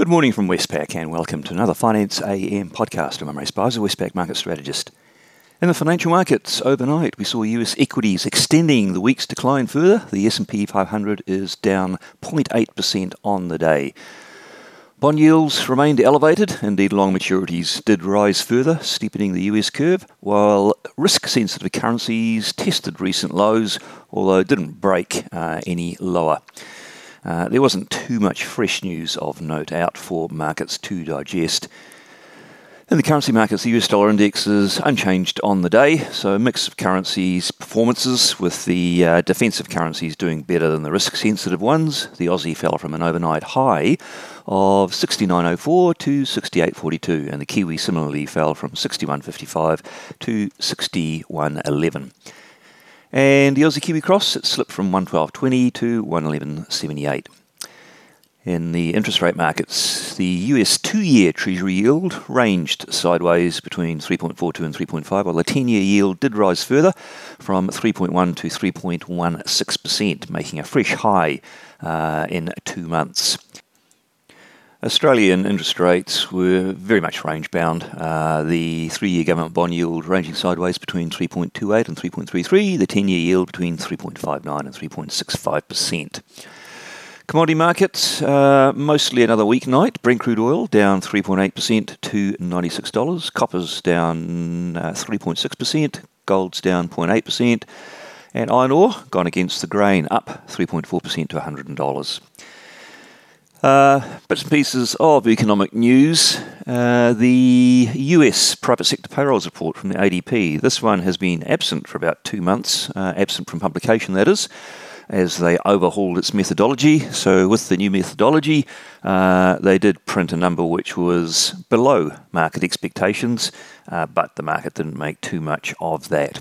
Good morning from Westpac and welcome to another Finance AM podcast. I'm Ray Spicer, Westpac market strategist. In the financial markets overnight, we saw US equities extending the week's decline further. The S&P 500 is down 0.8% on the day. Bond yields remained elevated, indeed long maturities did rise further, steepening the US curve, while risk-sensitive currencies tested recent lows, although didn't break uh, any lower. Uh, there wasn't too much fresh news of note out for markets to digest. In the currency markets, the US dollar index is unchanged on the day, so a mix of currencies performances with the uh, defensive currencies doing better than the risk sensitive ones. The Aussie fell from an overnight high of 69.04 to 68.42, and the Kiwi similarly fell from 61.55 to 61.11. And the Aussie Kiwi Cross it slipped from 112.20 to 111.78. In the interest rate markets, the US two year Treasury yield ranged sideways between 3.42 and 3.5, while the 10 year yield did rise further from 3.1 to 3.16%, making a fresh high uh, in two months. Australian interest rates were very much range bound. Uh, the three year government bond yield ranging sideways between 3.28 and 3.33, the 10 year yield between 3.59 and 3.65%. Commodity markets, uh, mostly another weak night. Brent crude oil down 3.8% to $96. Copper's down uh, 3.6%. Gold's down 0.8%. And iron ore gone against the grain, up 3.4% to $100. Uh, bits and pieces of economic news. Uh, the US private sector payrolls report from the ADP. This one has been absent for about two months, uh, absent from publication, that is, as they overhauled its methodology. So, with the new methodology, uh, they did print a number which was below market expectations, uh, but the market didn't make too much of that.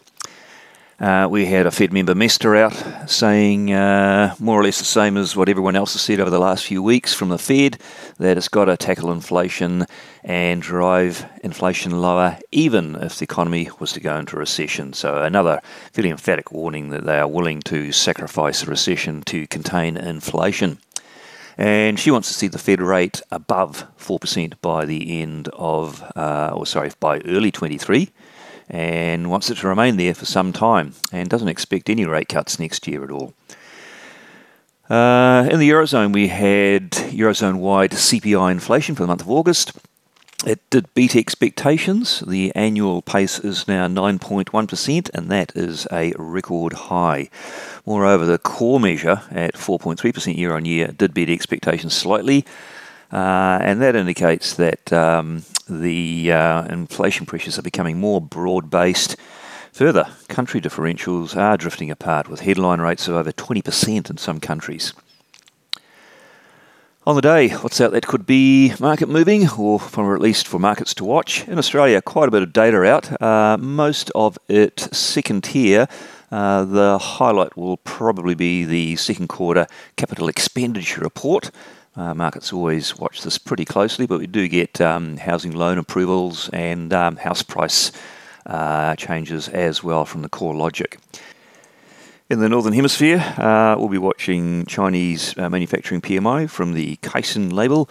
Uh, we had a Fed member Mester out saying uh, more or less the same as what everyone else has said over the last few weeks from the Fed that it's got to tackle inflation and drive inflation lower, even if the economy was to go into recession. So, another fairly emphatic warning that they are willing to sacrifice a recession to contain inflation. And she wants to see the Fed rate above 4% by the end of, uh, or sorry, by early 23 and wants it to remain there for some time and doesn't expect any rate cuts next year at all. Uh, in the Eurozone, we had Eurozone wide CPI inflation for the month of August. It did beat expectations. The annual pace is now 9.1%, and that is a record high. Moreover, the core measure at 4.3% year on year did beat expectations slightly. Uh, and that indicates that um, the uh, inflation pressures are becoming more broad based. Further, country differentials are drifting apart with headline rates of over 20% in some countries. On the day, what's out that could be market moving, or for at least for markets to watch? In Australia, quite a bit of data out. Uh, most of it second tier. Uh, the highlight will probably be the second quarter capital expenditure report. Uh, markets always watch this pretty closely, but we do get um, housing loan approvals and um, house price uh, changes as well from the CoreLogic. In the Northern Hemisphere, uh, we'll be watching Chinese uh, manufacturing PMI from the Caixin label.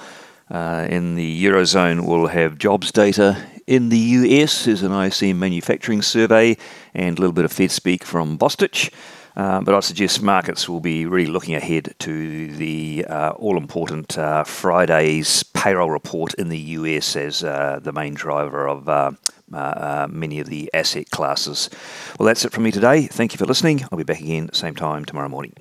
Uh, in the Eurozone, we'll have jobs data. In the US, there's an ISM manufacturing survey and a little bit of Fed speak from Bostic. Um, but I suggest markets will be really looking ahead to the uh, all important uh, Friday's payroll report in the US as uh, the main driver of uh, uh, uh, many of the asset classes. Well, that's it from me today. Thank you for listening. I'll be back again same time tomorrow morning.